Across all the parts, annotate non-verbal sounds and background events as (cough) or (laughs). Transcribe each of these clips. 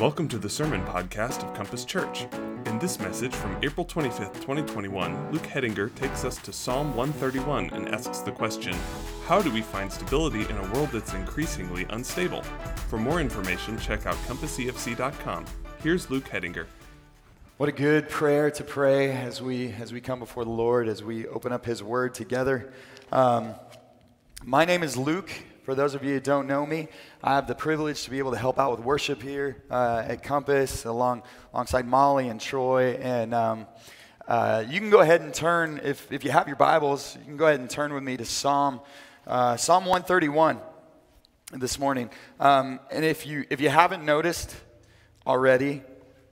Welcome to the Sermon Podcast of Compass Church. In this message from April 25th, 2021, Luke Hedinger takes us to Psalm 131 and asks the question How do we find stability in a world that's increasingly unstable? For more information, check out compassefc.com. Here's Luke Hedinger. What a good prayer to pray as we as we come before the Lord, as we open up His Word together. Um, my name is Luke. For those of you who don't know me, I have the privilege to be able to help out with worship here uh, at Compass, along alongside Molly and Troy. And um, uh, you can go ahead and turn if if you have your Bibles, you can go ahead and turn with me to Psalm uh, Psalm 131 this morning. Um, and if you if you haven't noticed already,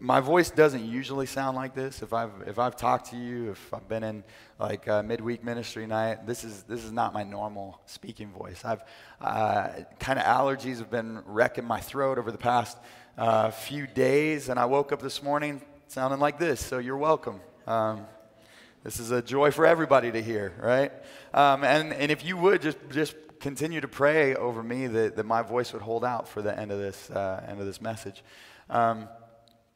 my voice doesn't usually sound like this. If I've if I've talked to you, if I've been in like uh, midweek ministry night, this is this is not my normal speaking voice. I've uh, kind of allergies have been wrecking my throat over the past uh, few days, and I woke up this morning sounding like this. So you're welcome. Um, this is a joy for everybody to hear, right? Um, and and if you would just just continue to pray over me that, that my voice would hold out for the end of this uh, end of this message. Um,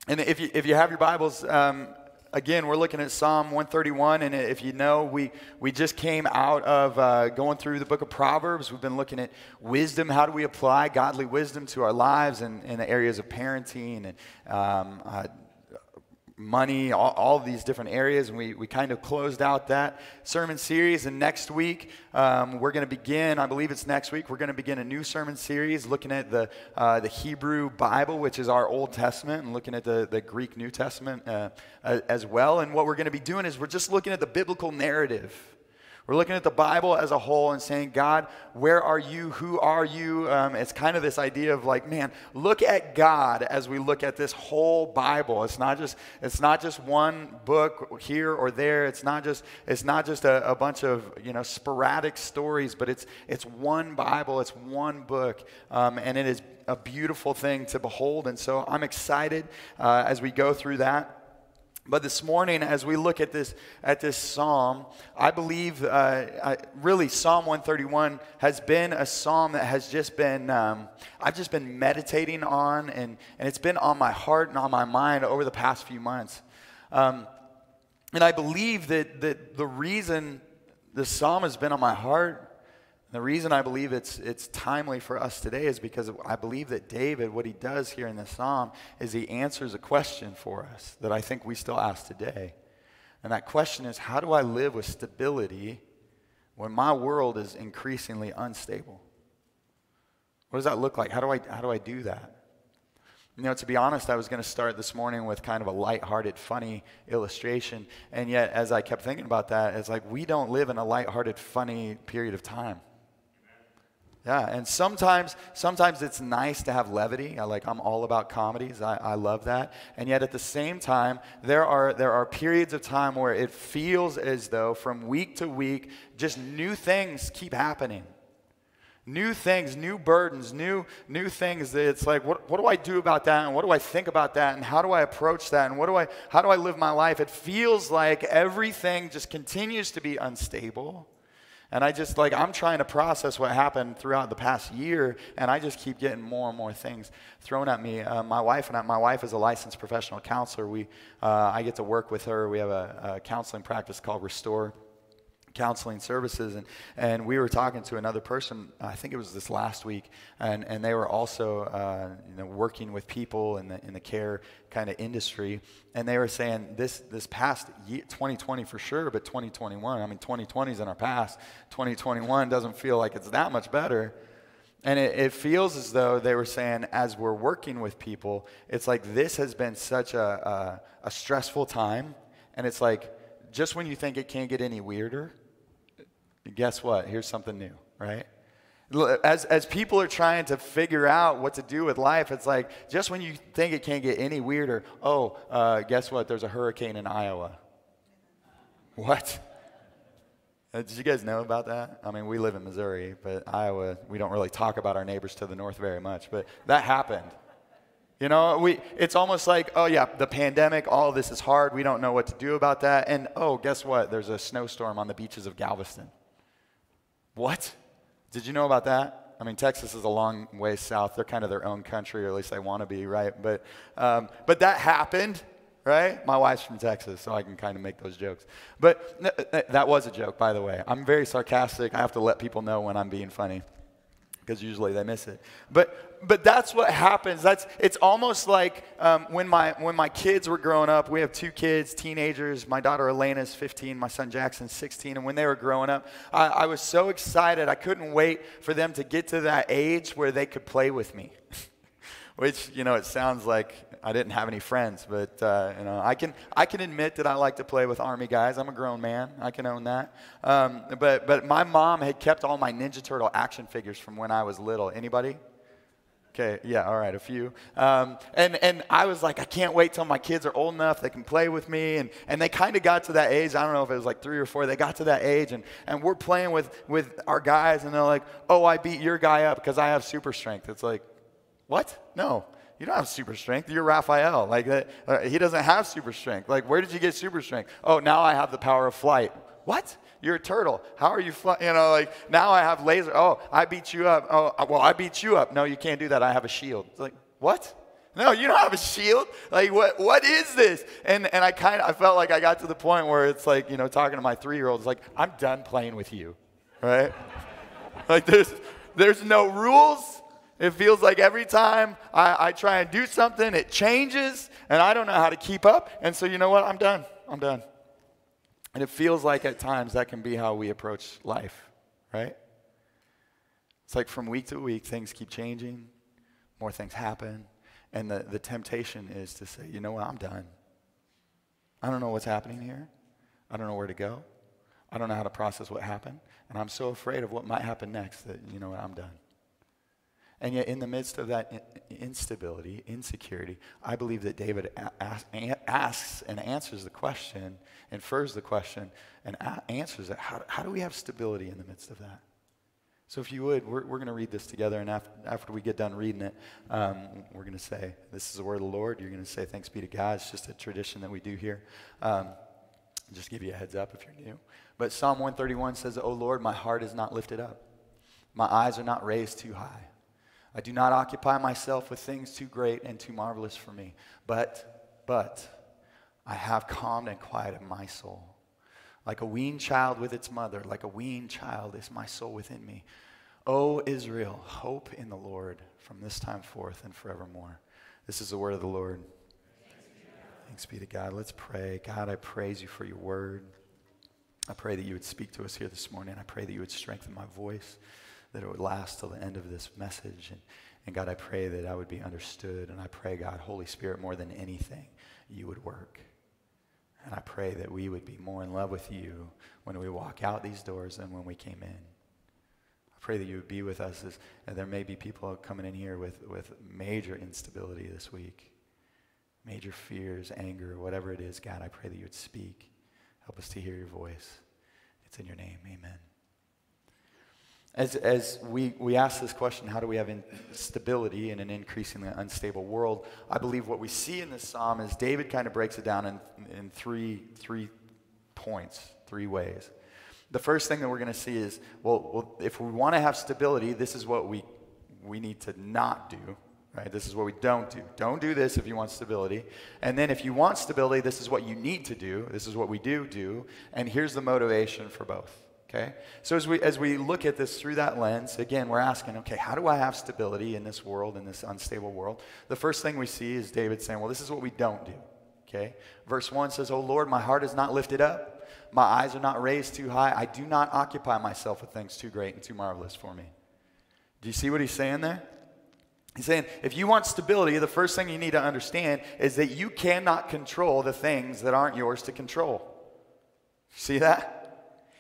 and if you, if you have your Bibles, um, again, we're looking at Psalm 131. And if you know, we, we just came out of uh, going through the book of Proverbs. We've been looking at wisdom. How do we apply godly wisdom to our lives and in the areas of parenting and um, uh, money, all, all these different areas. And we, we kind of closed out that sermon series. And next week, um, we're going to begin, I believe it's next week, we're going to begin a new sermon series looking at the, uh, the Hebrew Bible, which is our Old Testament, and looking at the, the Greek New Testament uh, as well. And what we're going to be doing is we're just looking at the biblical narrative we're looking at the Bible as a whole and saying, God, where are you? Who are you? Um, it's kind of this idea of like, man, look at God as we look at this whole Bible. It's not just it's not just one book here or there. It's not just it's not just a, a bunch of you know sporadic stories, but it's it's one Bible. It's one book, um, and it is a beautiful thing to behold. And so I'm excited uh, as we go through that. But this morning, as we look at this at this psalm, I believe uh, I, really Psalm 131 has been a psalm that has just been um, I've just been meditating on, and and it's been on my heart and on my mind over the past few months. Um, and I believe that that the reason the psalm has been on my heart the reason I believe it's, it's timely for us today is because I believe that David, what he does here in the psalm, is he answers a question for us that I think we still ask today. And that question is how do I live with stability when my world is increasingly unstable? What does that look like? How do I, how do, I do that? You know, to be honest, I was going to start this morning with kind of a light-hearted, funny illustration. And yet, as I kept thinking about that, it's like we don't live in a light-hearted, funny period of time. Yeah, and sometimes sometimes it's nice to have levity. I like I'm all about comedies. I, I love that. And yet at the same time, there are there are periods of time where it feels as though from week to week, just new things keep happening. New things, new burdens, new new things that it's like, what, what do I do about that? And what do I think about that? And how do I approach that? And what do I how do I live my life? It feels like everything just continues to be unstable. And I just like, I'm trying to process what happened throughout the past year, and I just keep getting more and more things thrown at me. Uh, my wife and I, my wife is a licensed professional counselor. We, uh, I get to work with her. We have a, a counseling practice called Restore counseling services and, and we were talking to another person i think it was this last week and, and they were also uh, you know, working with people in the, in the care kind of industry and they were saying this, this past year, 2020 for sure but 2021 i mean 2020 is in our past. 2021 doesn't feel like it's that much better. And it, it feels as though they were saying as we're working with people it's like this has been such a, a, a stressful time and it's like just when you think it can't get any weirder guess what? Here's something new, right? As, as people are trying to figure out what to do with life, it's like just when you think it can't get any weirder, oh, uh, guess what? There's a hurricane in Iowa. What? Uh, did you guys know about that? I mean, we live in Missouri, but Iowa, we don't really talk about our neighbors to the north very much, but that happened. You know, we, it's almost like, oh, yeah, the pandemic, all this is hard. We don't know what to do about that. And oh, guess what? There's a snowstorm on the beaches of Galveston. What? Did you know about that? I mean, Texas is a long way south. They're kind of their own country, or at least they want to be, right? But, um, but that happened, right? My wife's from Texas, so I can kind of make those jokes. But that was a joke, by the way. I'm very sarcastic. I have to let people know when I'm being funny because usually they miss it. But, but that's what happens. That's, it's almost like um, when, my, when my kids were growing up, we have two kids, teenagers. My daughter Elena is 15, my son Jackson's 16. And when they were growing up, I, I was so excited. I couldn't wait for them to get to that age where they could play with me. (laughs) Which, you know, it sounds like I didn't have any friends, but uh, you know, I can I can admit that I like to play with army guys. I'm a grown man. I can own that. Um, but but my mom had kept all my Ninja Turtle action figures from when I was little. Anybody? Okay, yeah, all right, a few. Um, and, and I was like, I can't wait till my kids are old enough they can play with me. And, and they kind of got to that age. I don't know if it was like three or four. They got to that age, and, and we're playing with, with our guys, and they're like, oh, I beat your guy up because I have super strength. It's like, what? No. You don't have super strength. You're Raphael. Like uh, he doesn't have super strength. Like where did you get super strength? Oh, now I have the power of flight. What? You're a turtle. How are you flying? You know, like now I have laser. Oh, I beat you up. Oh, uh, well, I beat you up. No, you can't do that. I have a shield. It's like what? No, you don't have a shield. Like what? What is this? And and I kind of I felt like I got to the point where it's like you know talking to my three year old. It's like I'm done playing with you, right? (laughs) like there's there's no rules. It feels like every time I, I try and do something, it changes, and I don't know how to keep up. And so, you know what? I'm done. I'm done. And it feels like at times that can be how we approach life, right? It's like from week to week, things keep changing, more things happen, and the, the temptation is to say, you know what? I'm done. I don't know what's happening here. I don't know where to go. I don't know how to process what happened. And I'm so afraid of what might happen next that, you know what? I'm done. And yet, in the midst of that instability, insecurity, I believe that David asks and answers the question, infers the question, and answers it. How, how do we have stability in the midst of that? So, if you would, we're, we're going to read this together, and after, after we get done reading it, um, we're going to say, This is the word of the Lord. You're going to say, Thanks be to God. It's just a tradition that we do here. Um, just give you a heads up if you're new. But Psalm 131 says, Oh Lord, my heart is not lifted up, my eyes are not raised too high. I do not occupy myself with things too great and too marvelous for me, but, but, I have calmed and quieted my soul. Like a weaned child with its mother, like a weaned child is my soul within me. O Israel, hope in the Lord from this time forth and forevermore. This is the word of the Lord. Thanks be to God. Let's pray. God, I praise you for your word. I pray that you would speak to us here this morning. I pray that you would strengthen my voice that it would last till the end of this message. And, and God, I pray that I would be understood. And I pray, God, Holy Spirit, more than anything, you would work. And I pray that we would be more in love with you when we walk out these doors than when we came in. I pray that you would be with us. As, there may be people coming in here with, with major instability this week, major fears, anger, whatever it is. God, I pray that you would speak. Help us to hear your voice. It's in your name. Amen. As, as we, we ask this question, how do we have stability in an increasingly unstable world? I believe what we see in this psalm is David kind of breaks it down in, in three, three points, three ways. The first thing that we're going to see is well, well if we want to have stability, this is what we, we need to not do. Right? This is what we don't do. Don't do this if you want stability. And then if you want stability, this is what you need to do. This is what we do do. And here's the motivation for both. Okay? So as we as we look at this through that lens, again, we're asking, okay, how do I have stability in this world, in this unstable world? The first thing we see is David saying, well, this is what we don't do. Okay? Verse 1 says, Oh Lord, my heart is not lifted up, my eyes are not raised too high. I do not occupy myself with things too great and too marvelous for me. Do you see what he's saying there? He's saying, if you want stability, the first thing you need to understand is that you cannot control the things that aren't yours to control. See that?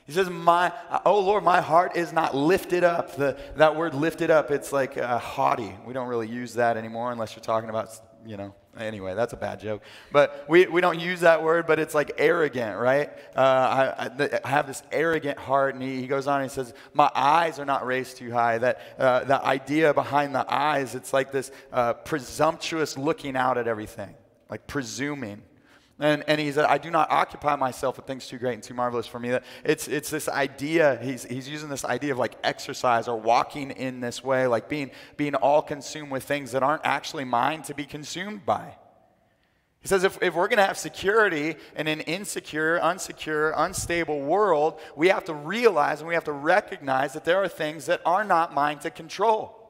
He says, my, Oh Lord, my heart is not lifted up. The, that word lifted up, it's like uh, haughty. We don't really use that anymore unless you're talking about, you know, anyway, that's a bad joke. But we, we don't use that word, but it's like arrogant, right? Uh, I, I, I, have this arrogant heart. And he, he goes on and he says, My eyes are not raised too high. That uh, the idea behind the eyes, it's like this uh, presumptuous looking out at everything, like presuming. And, and he said, I do not occupy myself with things too great and too marvelous for me. It's, it's this idea, he's, he's using this idea of like exercise or walking in this way, like being, being all consumed with things that aren't actually mine to be consumed by. He says if, if we're going to have security in an insecure, unsecure, unstable world, we have to realize and we have to recognize that there are things that are not mine to control.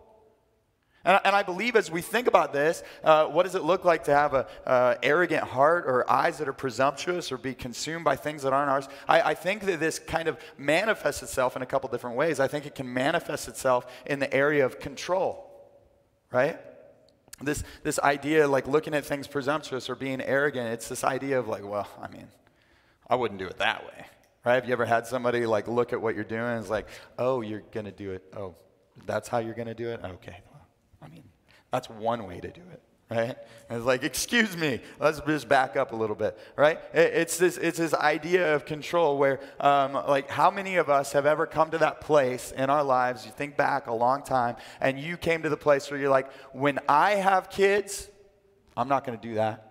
And, and I believe as we think about this, uh, what does it look like to have an uh, arrogant heart or eyes that are presumptuous or be consumed by things that aren't ours? I, I think that this kind of manifests itself in a couple different ways. I think it can manifest itself in the area of control, right? this, this idea, like looking at things presumptuous or being arrogant, it's this idea of like, well, I mean, I wouldn't do it that way, right? Have you ever had somebody like look at what you're doing and it's like, oh, you're going to do it. Oh, that's how you're going to do it? Okay. I mean, that's one way to do it right? And it's like, excuse me, let's just back up a little bit, right? It's this, it's this idea of control where, um, like, how many of us have ever come to that place in our lives? You think back a long time, and you came to the place where you're like, when I have kids, I'm not going to do that.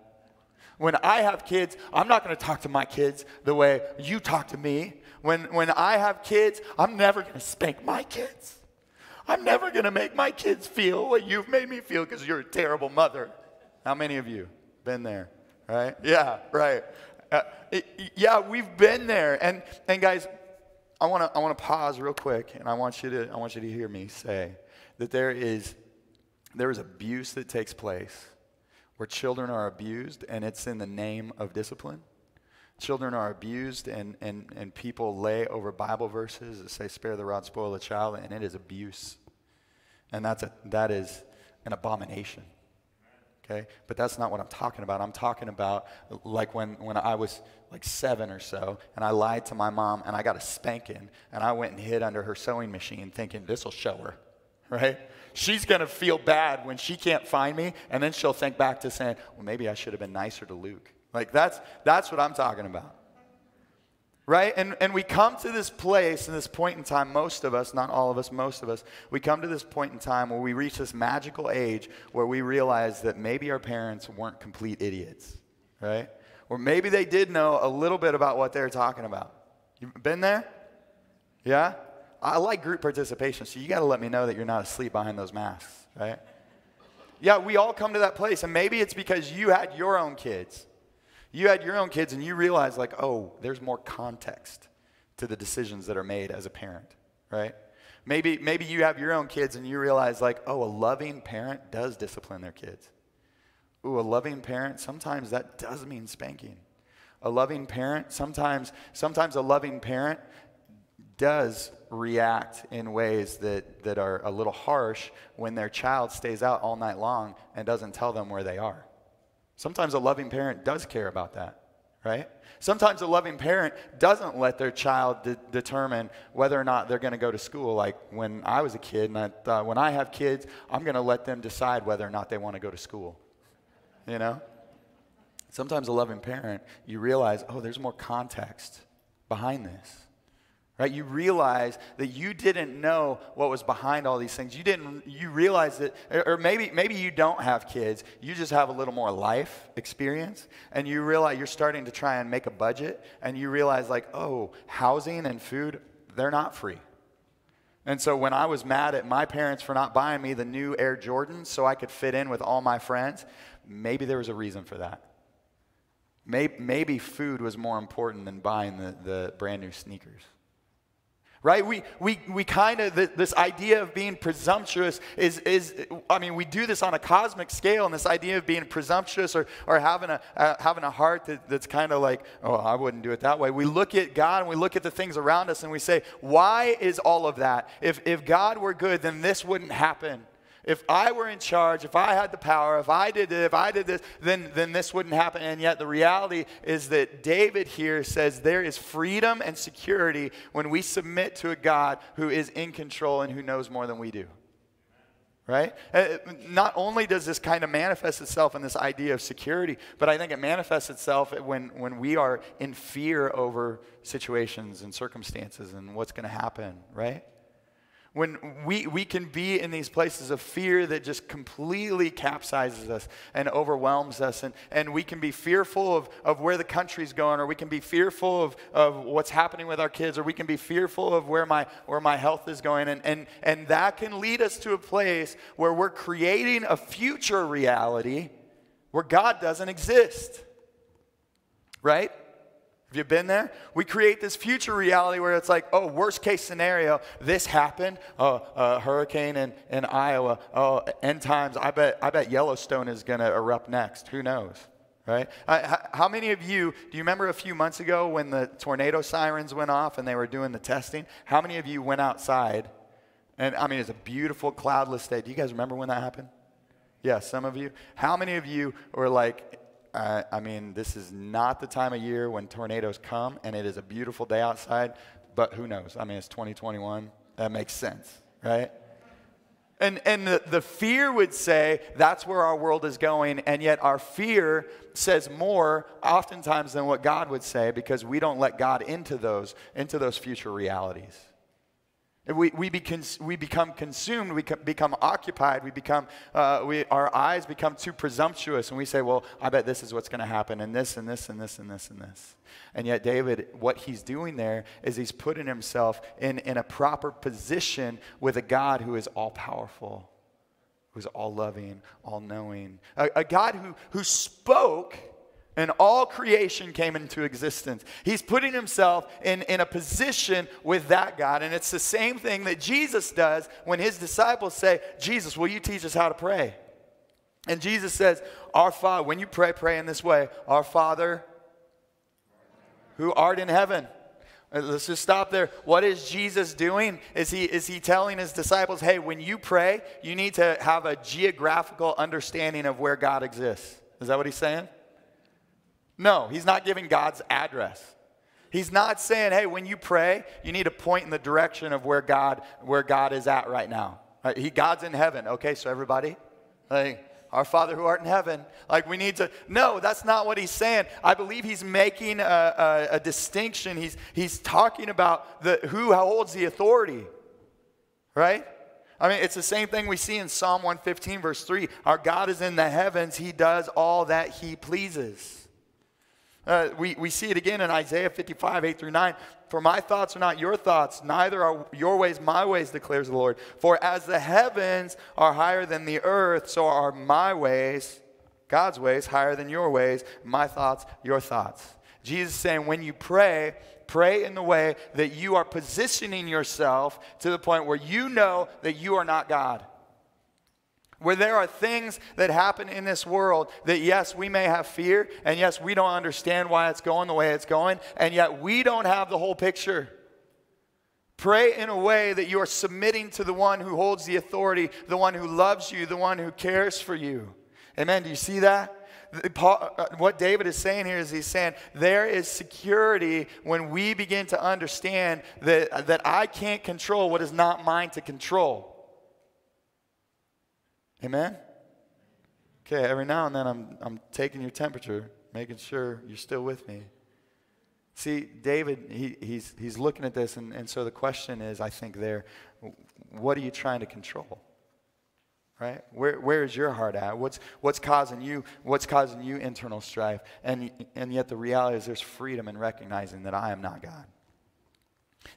When I have kids, I'm not going to talk to my kids the way you talk to me. When, when I have kids, I'm never going to spank my kids. I'm never going to make my kids feel what you've made me feel because you're a terrible mother. How many of you been there? Right? Yeah, right. Uh, it, yeah, we've been there. And, and guys, I want to I want to pause real quick and I want you to I want you to hear me say that there is there is abuse that takes place where children are abused and it's in the name of discipline. Children are abused, and, and, and people lay over Bible verses that say, Spare the rod, spoil the child, and it is abuse. And that's a, that is an abomination. Okay? But that's not what I'm talking about. I'm talking about like when, when I was like seven or so, and I lied to my mom, and I got a spanking, and I went and hid under her sewing machine thinking, This will show her. (laughs) Right? She's going to feel bad when she can't find me, and then she'll think back to saying, Well, maybe I should have been nicer to Luke. Like that's that's what I'm talking about. Right? And and we come to this place in this point in time, most of us, not all of us, most of us, we come to this point in time where we reach this magical age where we realize that maybe our parents weren't complete idiots. Right? Or maybe they did know a little bit about what they're talking about. You been there? Yeah? I like group participation, so you got to let me know that you're not asleep behind those masks, right? Yeah, we all come to that place, and maybe it's because you had your own kids you had your own kids and you realize, like, oh, there's more context to the decisions that are made as a parent, right? Maybe, maybe you have your own kids and you realize, like, oh, a loving parent does discipline their kids. Ooh, a loving parent, sometimes that does mean spanking. A loving parent, sometimes, sometimes a loving parent does react in ways that, that are a little harsh when their child stays out all night long and doesn't tell them where they are. Sometimes a loving parent does care about that, right? Sometimes a loving parent doesn't let their child de- determine whether or not they're going to go to school. Like when I was a kid, and I thought, when I have kids, I'm going to let them decide whether or not they want to go to school. You know? Sometimes a loving parent, you realize, oh, there's more context behind this right? You realize that you didn't know what was behind all these things. You didn't you realize that or maybe maybe you don't have kids. You just have a little more life experience. And you realize you're starting to try and make a budget. And you realize like oh housing and food they're not free. And so when i was mad at my parents for not buying me the new air jordans so i could fit in with all my friends maybe there was a reason for that. Maybe, maybe food was more important than buying the, the brand new sneakers right? We, we, we kind of, this idea of being presumptuous is, is, I mean, we do this on a cosmic scale, and this idea of being presumptuous or, or having, a, uh, having a heart that, that's kind of like, oh, I wouldn't do it that way. We look at God and we look at the things around us and we say, why is all of that? If, if God were good, then this wouldn't happen. If I were in charge, if I had the power, if I did it, if I did this, then, then this wouldn't happen. And yet the reality is that David here says there is freedom and security when we submit to a God who is in control and who knows more than we do. Right? Uh, not only does this kind of manifest itself in this idea of security, but I think it manifests itself when, when we are in fear over situations and circumstances and what's going to happen, right? When we, we can be in these places of fear that just completely capsizes us and overwhelms us. And, and we can be fearful of, of where the country's going or we can be fearful of, of what's happening with our kids or we can be fearful of where my, where my health is going. And, and, and that can lead us to a place where we're creating a future reality where god doesn't exist. Right have you been there? We create this future reality where it's like, oh, worst case scenario, this happened. Oh, a hurricane in, in Iowa. Oh, end times. I bet, I bet Yellowstone is going to erupt next. Who knows? Right? how many of you, do you remember a few months ago when the tornado sirens went off and they were doing the testing? How many of you went outside? And I mean, it's a beautiful cloudless day. Do you guys remember when that happened? Yeah, some of you. How many of you were like, uh, I mean, this is not the time of year when tornadoes come, and it is a beautiful day outside, but who knows? I mean, it's 2021. That makes sense, right? And, and the, the fear would say that's where our world is going, and yet our fear says more oftentimes than what God would say because we don't let God into those, into those future realities. We, we, be cons- we become consumed, we become occupied, we become, uh, we, our eyes become too presumptuous, and we say, Well, I bet this is what's going to happen, and this, and this, and this, and this, and this. And yet, David, what he's doing there is he's putting himself in, in a proper position with a God who is all powerful, who's all loving, all knowing, a, a God who, who spoke and all creation came into existence. He's putting himself in, in a position with that God. And it's the same thing that Jesus does when his disciples say, Jesus, will you teach us how to pray? And Jesus says, Our Father, when you pray, pray in this way Our Father who art in heaven. Uh, let's just stop there. What is Jesus doing? Is he, is he telling his disciples, hey, when you pray, you need to have a geographical understanding of where God exists? Is that what he's saying? No, he's not giving God's address. He's not saying, hey, when you pray, you need to point in the direction of where God, where God is at right now. Right? He, God's in heaven. Okay, so everybody, like, our Father who art in heaven. Like, we need to. No, that's not what he's saying. I believe he's making a, a, a distinction. He's, he's talking about the, who holds the authority, right? I mean, it's the same thing we see in Psalm 115, verse 3. Our God is in the heavens, he does all that he pleases. Uh, we, we see it again in Isaiah 55, 8 through 9. For my thoughts are not your thoughts, neither are your ways my ways, declares the Lord. For as the heavens are higher than the earth, so are my ways, God's ways, higher than your ways, my thoughts, your thoughts. Jesus saying, when you pray, pray in the way that you are positioning yourself to the point where you know that you are not God where there are things that happen in this world that, yes, we may have fear, and yes, we don't understand why it's going the way it's going, and yet we don't have the whole picture. Pray in a way that you are submitting to the one who holds the authority, the one who loves you, the one who cares for you. Amen. Do you see that? Uh, what David is saying here is he's saying there is security when we begin to understand that, that I can't control what is not mine to control. Amen? Okay, every now and then I'm, I'm taking your temperature, making sure you're still with me. See, David, he, he's, he's looking at this, and, and so the question is, I think, there, what are you trying to control? Right? Where, where is your heart at? What's, what's causing you, what's causing you internal strife? And, and yet the reality is there's freedom in recognizing that I am not God.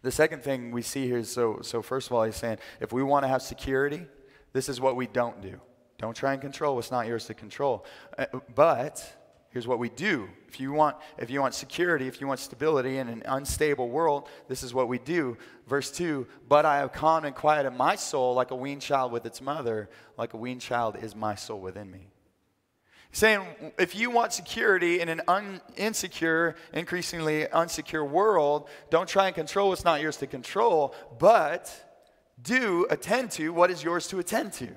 The second thing we see here is so, so first of all, he's saying if we want to have security, this is what we don't do. Don't try and control what's not yours to control. Uh, but here's what we do. If you want if you want security, if you want stability in an unstable world, this is what we do. Verse 2, "But I have calmed and quieted my soul like a weaned child with its mother, like a weaned child is my soul within me." Saying, if you want security in an un- insecure, increasingly unsecure world, don't try and control what's not yours to control, but do attend to what is yours to attend to.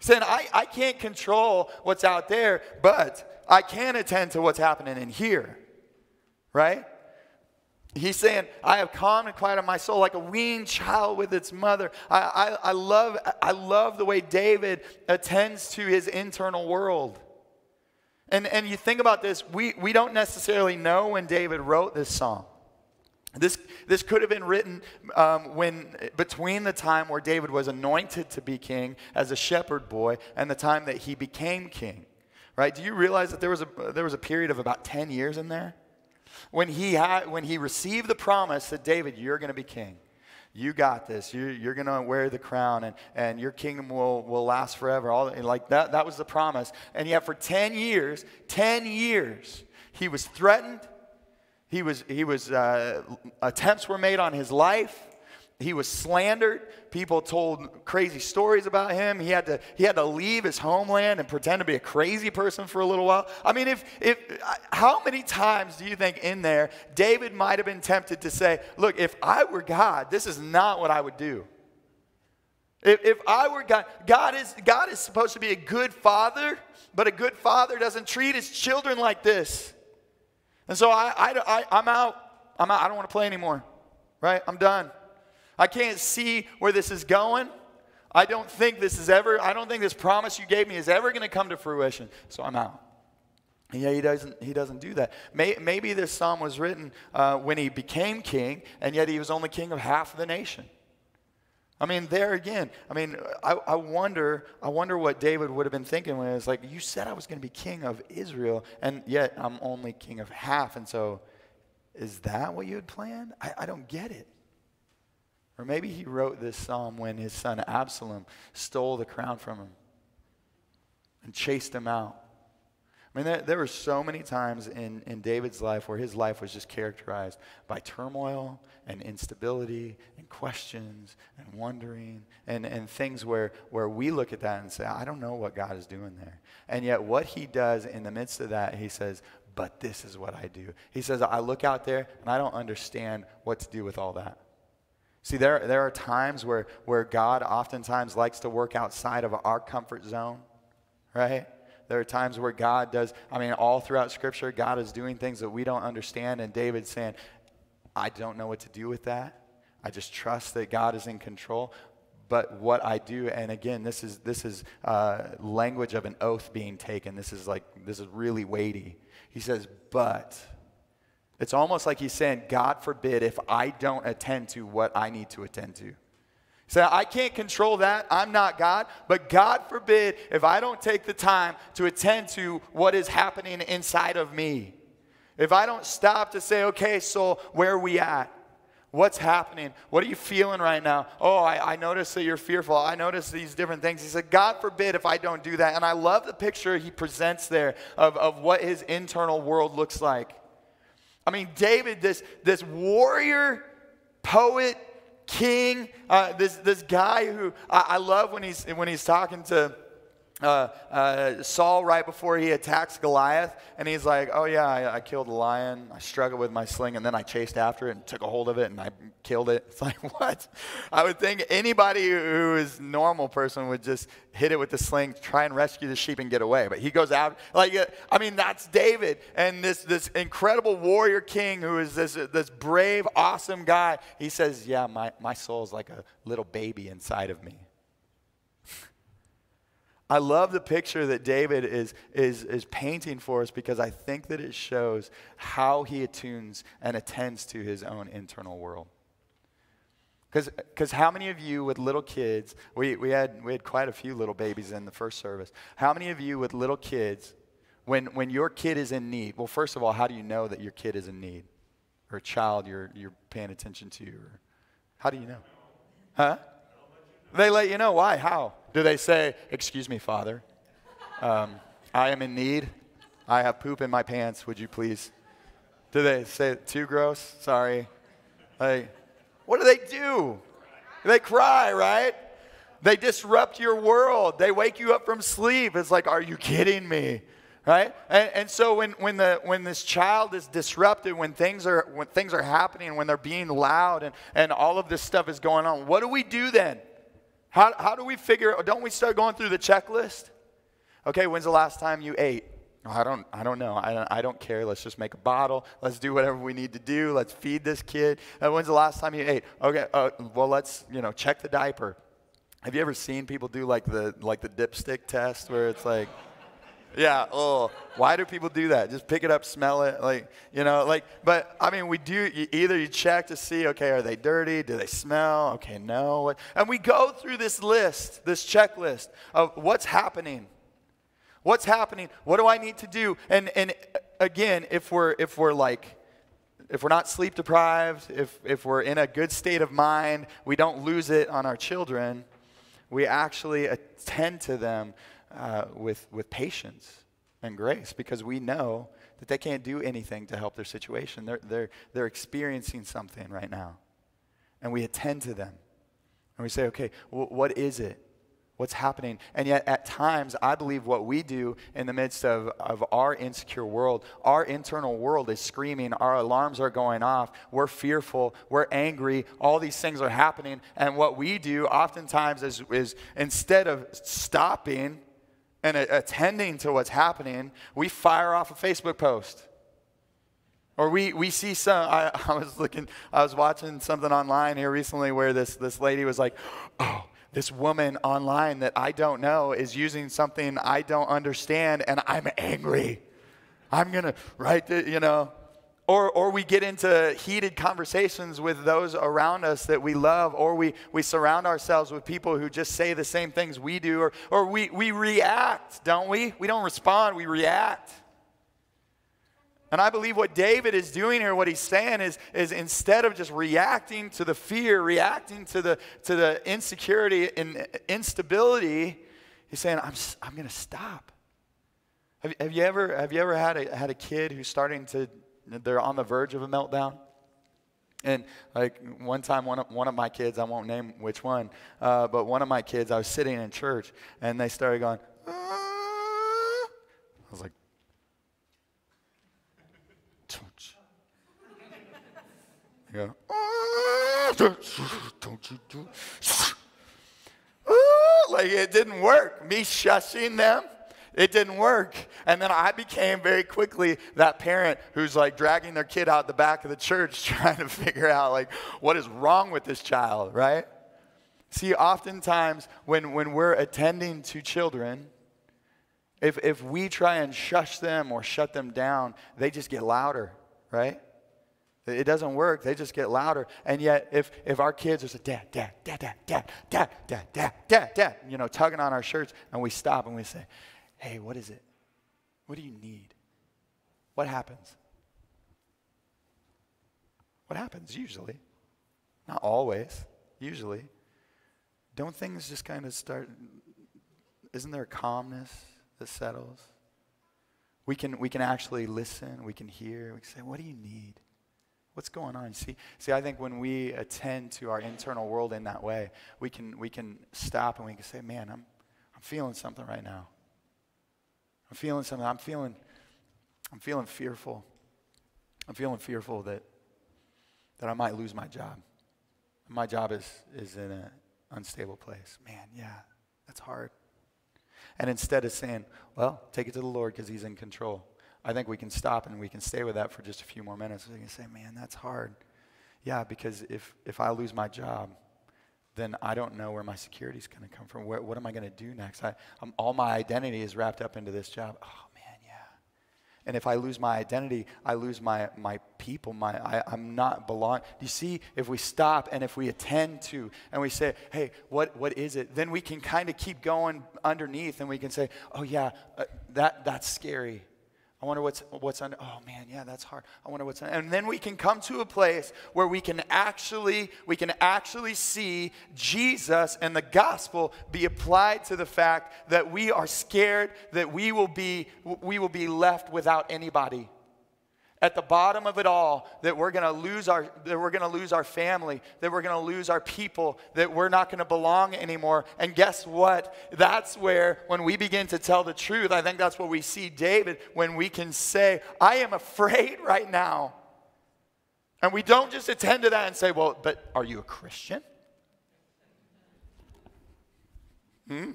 Saying, I, I can't control what's out there, but I can attend to what's happening in here. Right? He's saying, I have calmed and quieted my soul like a weaned child with its mother. I, I, I, love, I love the way David attends to his internal world. And, and you think about this, we, we don't necessarily know when David wrote this song. This, this could have been written um, when, between the time where David was anointed to be king as a shepherd boy and the time that he became king. Right? Do you realize that there was a, there was a period of about 10 years in there? When he, had, when he received the promise that David, you're going to be king. You got this. You're, you're going to wear the crown and, and your kingdom will, will last forever. All, like that, that was the promise. And yet, for 10 years, 10 years, he was threatened. He was, he was uh, attempts were made on his life. He was slandered. People told crazy stories about him. He had to, he had to leave his homeland and pretend to be a crazy person for a little while. I mean, if, if, how many times do you think in there David might have been tempted to say, Look, if I were God, this is not what I would do? If, if I were God, God is, God is supposed to be a good father, but a good father doesn't treat his children like this. And so I, I, I, am out. I'm out. I don't want to play anymore, right? I'm done. I can't see where this is going. I don't think this is ever, I don't think this promise you gave me is ever going to come to fruition. So I'm out. And yeah, he doesn't, he doesn't do that. May, maybe this psalm was written uh, when he became king, and yet he was only king of half the nation. I mean, there again, I mean, I, I, wonder, I wonder what David would have been thinking when it's like, you said I was going to be king of Israel, and yet I'm only king of half. And so, is that what you had planned? I, I don't get it. Or maybe he wrote this psalm when his son Absalom stole the crown from him and chased him out. I mean, there, there were so many times in, in David's life where his life was just characterized by turmoil and instability and questions and wondering and, and things where, where we look at that and say, I don't know what God is doing there. And yet, what he does in the midst of that, he says, But this is what I do. He says, I look out there and I don't understand what to do with all that. See, there, there are times where, where God oftentimes likes to work outside of our comfort zone, right? There are times where God does, I mean, all throughout Scripture, God is doing things that we don't understand. And David's saying, I don't know what to do with that. I just trust that God is in control. But what I do, and again, this is, this is uh, language of an oath being taken. This is like, this is really weighty. He says, but it's almost like he's saying, God forbid if I don't attend to what I need to attend to. So I can't control that. I'm not God. But God forbid if I don't take the time to attend to what is happening inside of me. If I don't stop to say, okay, so where are we at? What's happening? What are you feeling right now? Oh, I, I notice that you're fearful. I notice these different things. He said, God forbid if I don't do that. And I love the picture he presents there of, of what his internal world looks like. I mean, David, this, this warrior, poet, king, uh, this, this guy who I, I, love when he's, when he's talking to uh, uh, Saul right before he attacks Goliath, and he's like, "Oh yeah, I, I, killed a lion. I struggled with my sling, and then I chased after it and took a hold of it, and I killed it." (laughs) It's like, what? I would think anybody who is normal person would just hit it with the sling, try and rescue the sheep and get away. But he goes out like, uh, I mean, that's David and this this incredible warrior king who is this this brave, awesome guy. He says, "Yeah, my my soul is like a little baby inside of me." I love the picture that David is, is, is painting for us because I think that it shows how he attunes and attends to his own internal world. Because how many of you with little kids, we, we, had, we had quite a few little babies in the first service. How many of you with little kids, when, when your kid is in need, well, first of all, how do you know that your kid is in need? Or a child you're, you're paying attention to? Or how do you know? Huh? They let you know. Why? How? Do they say, Excuse me, Father, um, I am in need. I have poop in my pants. Would you please? Do they say, Too gross? Sorry. Like, what do they do? They cry, right? They disrupt your world. They wake you up from sleep. It's like, Are you kidding me? right and, and, so when, when, the, when this child is disrupted when things are when things are happening when they're being loud and, and all of this stuff is going on what do we do then how, how do we figure, don't we start going through the checklist? Okay, when's the last time you ate? Oh, I don't, I don't know. I don't, I don't care. Let's just make a bottle. Let's do whatever we need to do. Let's feed this kid. Uh, when's the last time you ate? Okay, uh, well, let's, you know, check the diaper. Have you ever seen people do like the, like the dipstick test where it's like, Yeah. Oh, why do people do that? Just pick it up, smell it, like you know, like. But I mean, we do. You, either you check to see, okay, are they dirty? Do they smell? Okay, no. And we go through this list, this checklist of what's happening. What's happening? What do I need to do? And and uh, again, if we're if we're like if we're not sleep deprived, if, if we're in a good state of mind, we don't lose it on our children, we actually attend to them uh, with, with patience and grace because we know that they can't do anything to help their situation. They're, they're, they're experiencing something right now. And we attend to them. And we say, okay, w- what is it? What's happening? And yet, at times, I believe what we do in the midst of, of our insecure world, our internal world is screaming, our alarms are going off, we're fearful, we're angry, all these things are happening. And what we do oftentimes is, is instead of stopping and attending to what's happening, we fire off a Facebook post. Or we, we see some, I, (laughs) I was looking, I was watching something online here recently where this, this lady was like, oh, this woman online that I don't know is using something I don't understand and I'm angry. I'm going to write the, you know, or, or we get into heated conversations with those around us that we love, or we, we surround ourselves with people who just say the same things we do, or, or we, we react, don't we? We don't respond, we react. And I believe what David is doing here, what he's saying is, is instead of just reacting to the fear, reacting to the, to the insecurity and instability, he's saying, I'm, I'm going to stop. Have, have, you ever, have you ever had a, had a kid who's starting to they're on the verge of a meltdown. And like one time, one of, one of my kids, I won't name which one, uh, but one of my kids, I was sitting in church and they started going, ah. I was like, you go, ah. don't you do (laughs) ah. like it didn't work. Me shushing them it didn't work. And then I became very quickly that parent who's like dragging their kid out the back of the church (laughs) trying to figure out like what is wrong with this child, right? See, oftentimes when, when we're attending to children, if, if we try and shush them or shut them down, they just get louder, right? It doesn't work. They just get louder. And yet, if, if our kids are saying, dad, dad, dad, dad, dad, dad, dad, dad, dad, dad, you know, tugging on our shirts, and we stop and we say, Hey, what is it? What do you need? What happens? What happens usually? Not always, usually. Don't things just kind of start? Isn't there a calmness that settles? We can, we can actually listen, we can hear, we can say, What do you need? What's going on? See, see, I think when we attend to our internal world in that way, we can, we can stop and we can say, Man, I'm, I'm feeling something right now. I'm feeling something. I'm feeling, I'm feeling fearful. I'm feeling fearful that, that I might lose my job. My job is, is in an unstable place. Man, yeah, that's hard. And instead of saying, well, take it to the Lord because He's in control, I think we can stop and we can stay with that for just a few more minutes. We can say, man, that's hard. Yeah, because if, if I lose my job, then I don't know where my security is going to come from. Where, what am I going to do next? I, all my identity is wrapped up into this job. Oh, man, yeah. And if I lose my identity, I lose my, my people. My, I, I'm not belong. You see? If we stop and if we attend to and we say, hey, what, what is it? Then we can kind of keep going underneath and we can say, oh, yeah, uh, that, that's scary. I wonder what's, what's under, oh man, yeah, that's hard. I wonder what's under, and then we can come to a place where we can actually, we can actually see Jesus and the gospel be applied to the fact that we are scared that we will be, we will be left without anybody at the bottom of it all that we're going to lose our that we're going to lose our family that we're going to lose our people that we're not going to belong anymore. And guess what? That's where when we begin to tell the truth i think that's what we see david when we can say i am afraid (laughs) right now. And we don't just attend to that and say well but are you a christian? Hmm?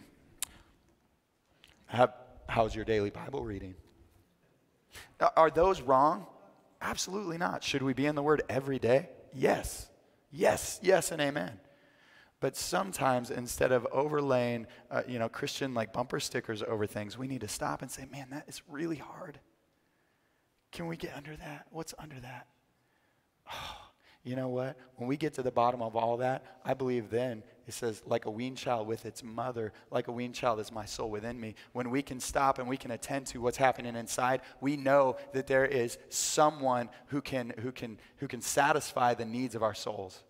How's your daily bible reading? Are those wrong Absolutely not. Should we be in the Word every day? Yes. Yes, yes, and amen. But sometimes instead of overlaying, uh, you know, Christian like bumper stickers over things, we need to stop and say, man, that is really hard. Can we get under that? What's under that? (sighs) Oh, you know what? When we get to the bottom of all that, I believe then it says, like a weaned child with its mother, like a weaned child is my soul within me. When we can stop and we can attend to what's happening inside, we know that there is someone who can, who can, who can satisfy the needs of our souls.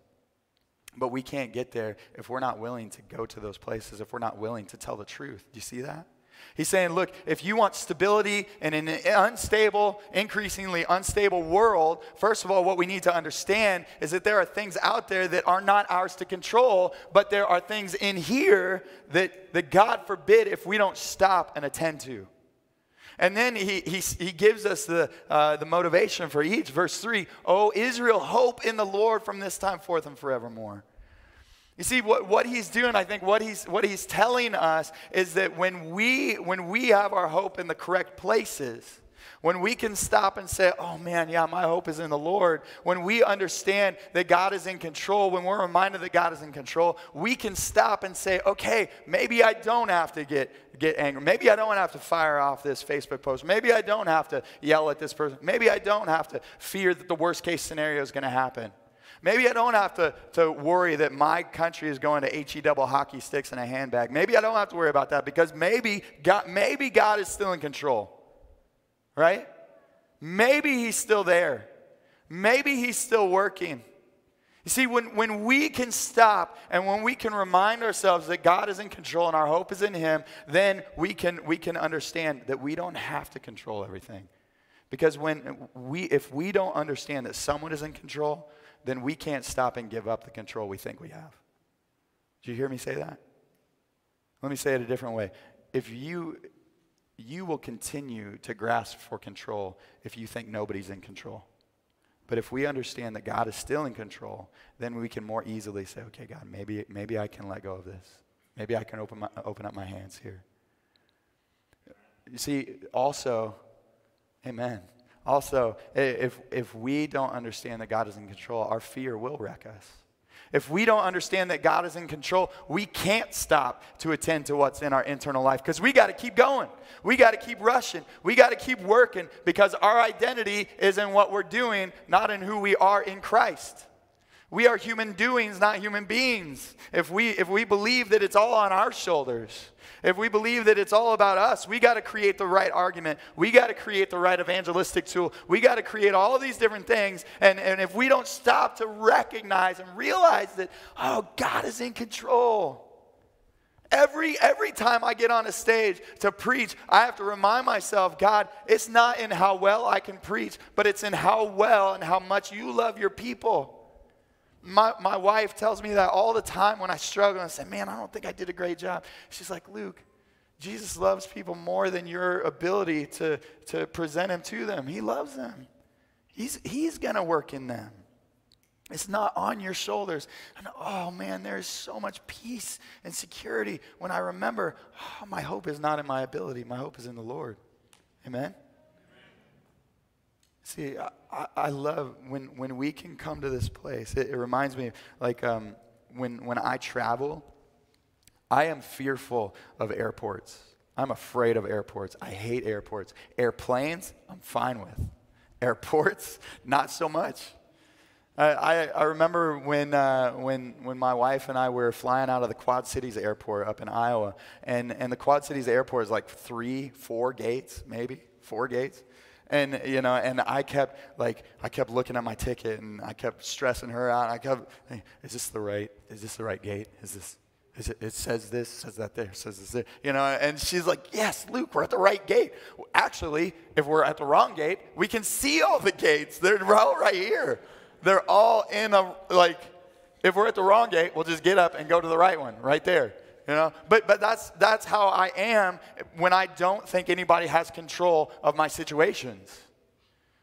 But we can't get there if we're not willing to go to those places, if we're not willing to tell the truth. Do you see that? He's saying, look, if you want stability in an unstable, increasingly unstable world, first of all, what we need to understand is that there are things out there that are not ours to control, but there are things in here that, that God forbid if we don't stop and attend to. And then he, he, he gives us the, uh, the motivation for each. Verse 3 Oh, Israel, hope in the Lord from this time forth and forevermore. You see, what, what he's doing, I think what he's, what he's telling us is that when we, when we have our hope in the correct places, when we can stop and say, oh man, yeah, my hope is in the Lord, when we understand that God is in control, when we're reminded that God is in control, we can stop and say, okay, maybe I don't have to get, get angry. Maybe I don't have to fire off this Facebook post. Maybe I don't have to yell at this person. Maybe I don't have to fear that the worst case scenario is going to happen. Maybe I don't have to, to worry that my country is going to HE double hockey sticks in a handbag. Maybe I don't have to worry about that because maybe God, maybe God is still in control. Right? Maybe He's still there. Maybe He's still working. You see, when, when we can stop and when we can remind ourselves that God is in control and our hope is in Him, then we can, we can understand that we don't have to control everything. Because when we, if we don't understand that someone is in control, then we can't stop and give up the control we think we have. Do you hear me say that? Let me say it a different way. If you you will continue to grasp for control if you think nobody's in control. But if we understand that God is still in control, then we can more easily say, okay, God, maybe, maybe I can let go of this. Maybe I can open, my, open up my hands here. You see, also, amen. Also, if, if we don't understand that God is in control, our fear will wreck us. If we don't understand that God is in control, we can't stop to attend to what's in our internal life because we got to keep going. We got to keep rushing. We got to keep working because our identity is in what we're doing, not in who we are in Christ. We are human doings, not human beings. If we, if we believe that it's all on our shoulders, if we believe that it's all about us, we got to create the right argument. We got to create the right evangelistic tool. We got to create all these different things. And, and if we don't stop to recognize and realize that, oh, God is in control. Every, every time I get on a stage to preach, I have to remind myself, God, it's not in how well I can preach, but it's in how well and how much you love your people. My, my wife tells me that all the time when I struggle and I say, Man, I don't think I did a great job. She's like, Luke, Jesus loves people more than your ability to, to present him to them. He loves them, He's, he's going to work in them. It's not on your shoulders. And oh man, there's so much peace and security when I remember oh, my hope is not in my ability, my hope is in the Lord. Amen? See, I, I, love when, when we can come to this place. It, it reminds me, like, um, when, when I travel, I am fearful of airports. I'm afraid of airports. I hate airports. Airplanes, I'm fine with. Airports, (laughs) not so much. I, I remember when, uh, when, when my wife and I were flying out of the Quad Cities airport up in Iowa, and, and the Quad Cities airport is like three, four gates, maybe, four gates. And, you know, and I kept, like, I kept looking at my ticket and I kept stressing her out. I kept, is this the right, is this the right gate? Is this, is it, it says this, says that there, says this there. You know, and she's like, yes, Luke, we're at the right gate. Actually, if we're at the wrong gate, we can see all the gates. They're all right here. They're all in a, like, if we're at the wrong gate, we'll just get up and go to the right one, right there. You know, but but that's that's how I am when I don't think anybody has control of my situations.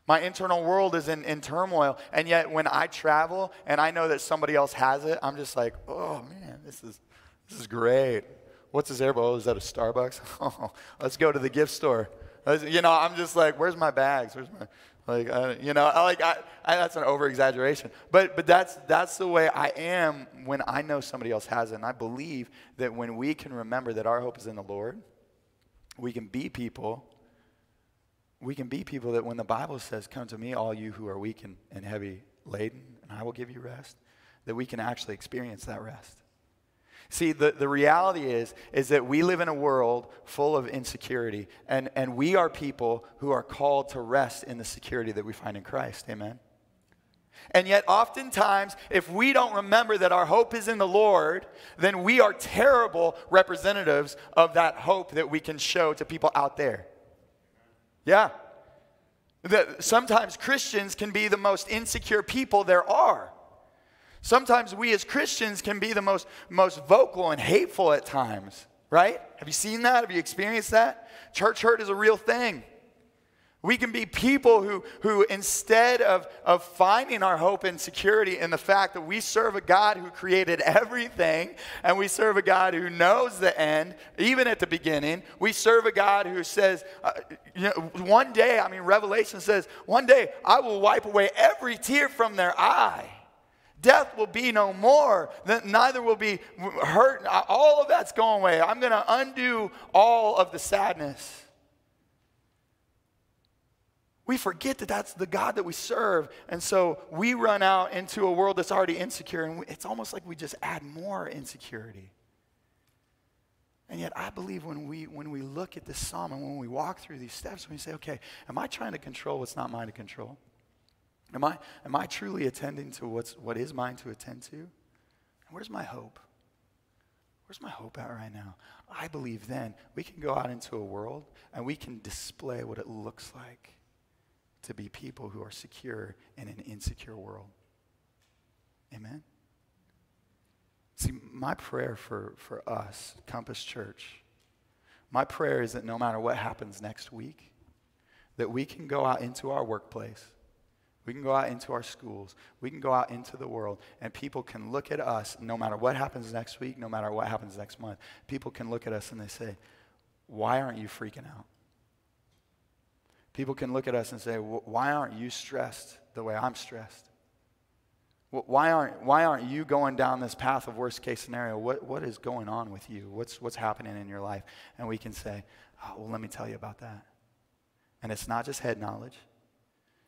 My internal world is in, in turmoil. And yet when I travel and I know that somebody else has it, I'm just like, oh man, this is this is great. What's this airboat? Oh, is that a Starbucks? (laughs) Oh, let's go to the gift store. You know, I'm just like, where's my bags? Where's my Like, I, you know, I, like I, I, that's an over exaggeration. But, but that's, that's the way I am when I know somebody else has it. And I believe that when we can remember that our hope is in the Lord, we can be people. We can be people that when the Bible says, Come to me, all you who are weak and, and heavy laden, and I will give you rest, that we can actually experience that rest. See, the, the reality is, is that we live in a world full of insecurity, and, and we are people who are called to rest in the security that we find in Christ. Amen? And yet, oftentimes, if we don't remember that our hope is in the Lord, then we are terrible representatives of that hope that we can show to people out there. Yeah. That sometimes Christians can be the most insecure people there are. Sometimes we as Christians can be the most, most vocal and hateful at times, right? Have you seen that? Have you experienced that? Church hurt is a real thing. We can be people who, who instead of, of finding our hope and security in the fact that we serve a God who created everything and we serve a God who knows the end, even at the beginning, we serve a God who says, uh, you know, one day, I mean, Revelation says, one day I will wipe away every tear from their eye. Death will be no more. Neither will be hurt. All of that's going away. I'm going to undo all of the sadness. We forget that that's the God that we serve. And so we run out into a world that's already insecure, and it's almost like we just add more insecurity. And yet, I believe when we, when we look at this psalm and when we walk through these steps, we say, okay, am I trying to control what's not mine to control? Am I, am I truly attending to what's, what is mine to attend to? And where's my hope? Where's my hope at right now? I believe then we can go out into a world and we can display what it looks like to be people who are secure in an insecure world. Amen? See, my prayer for, for us, Compass Church, my prayer is that no matter what happens next week, that we can go out into our workplace we can go out into our schools. We can go out into the world, and people can look at us no matter what happens next week, no matter what happens next month. People can look at us and they say, Why aren't you freaking out? People can look at us and say, Why aren't you stressed the way I'm stressed? Why aren't, why aren't you going down this path of worst case scenario? What, what is going on with you? What's, what's happening in your life? And we can say, oh, Well, let me tell you about that. And it's not just head knowledge.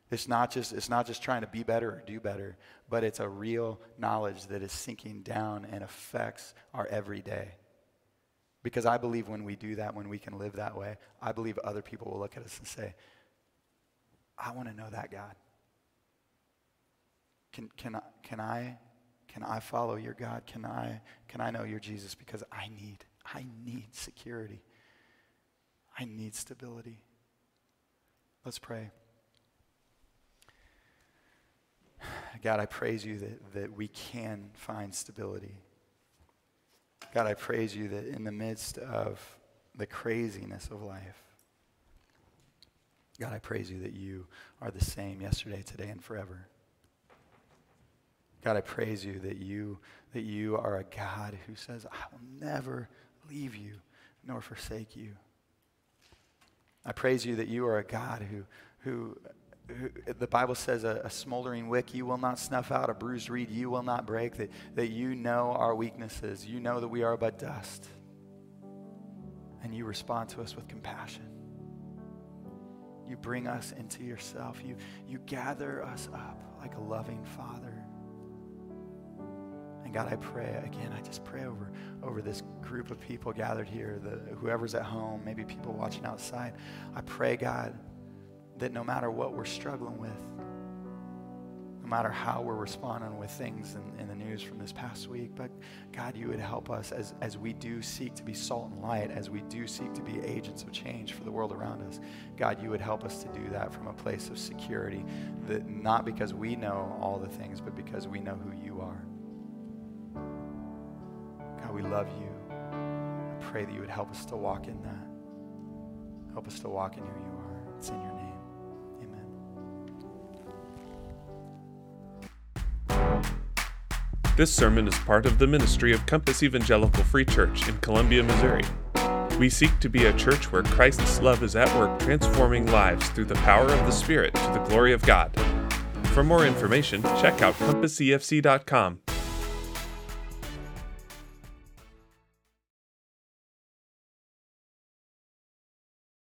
It's not just it's not just trying to be better or do better, but it's a real knowledge that is sinking down and affects our everyday. Because I believe when we do that, when we can live that way, I believe other people will look at us and say, I want to know that God. Can, can, I, can, I, can I follow your God? Can I, can I know your Jesus? Because I need, I need security. I need stability. Let's pray. God, I praise you that, that we can find stability. God, I praise you that in the midst of the craziness of life, God, I praise you that you are the same yesterday, today, and forever. God, I praise you that you, that you are a God who says, I will never leave you nor forsake you. I praise you that you are a God who, who the Bible says a, a, smoldering wick you will not snuff out, a bruised reed you will not break, that, that you know our weaknesses. You know that we are but dust. And you respond to us with compassion. You bring us into yourself. You, you gather us up like a loving father. And God, I pray again, I just pray over, over this group of people gathered here, the, whoever's at home, maybe people watching outside. I pray, God, that no matter what we're struggling with, no matter how we're responding with things in, in, the news from this past week, but God, you would help us as, as we do seek to be salt and light, as we do seek to be agents of change for the world around us. God, you would help us to do that from a place of security, that not because we know all the things, but because we know who you are. God, we love you. I pray that you would help us to walk in that. Help us to walk in who you are. It's in your name. This sermon is part of the ministry of Compass Evangelical Free Church in Columbia, Missouri. We seek to be a church where Christ's love is at work transforming lives through the power of the Spirit to the glory of God. For more information, check out compassefc.com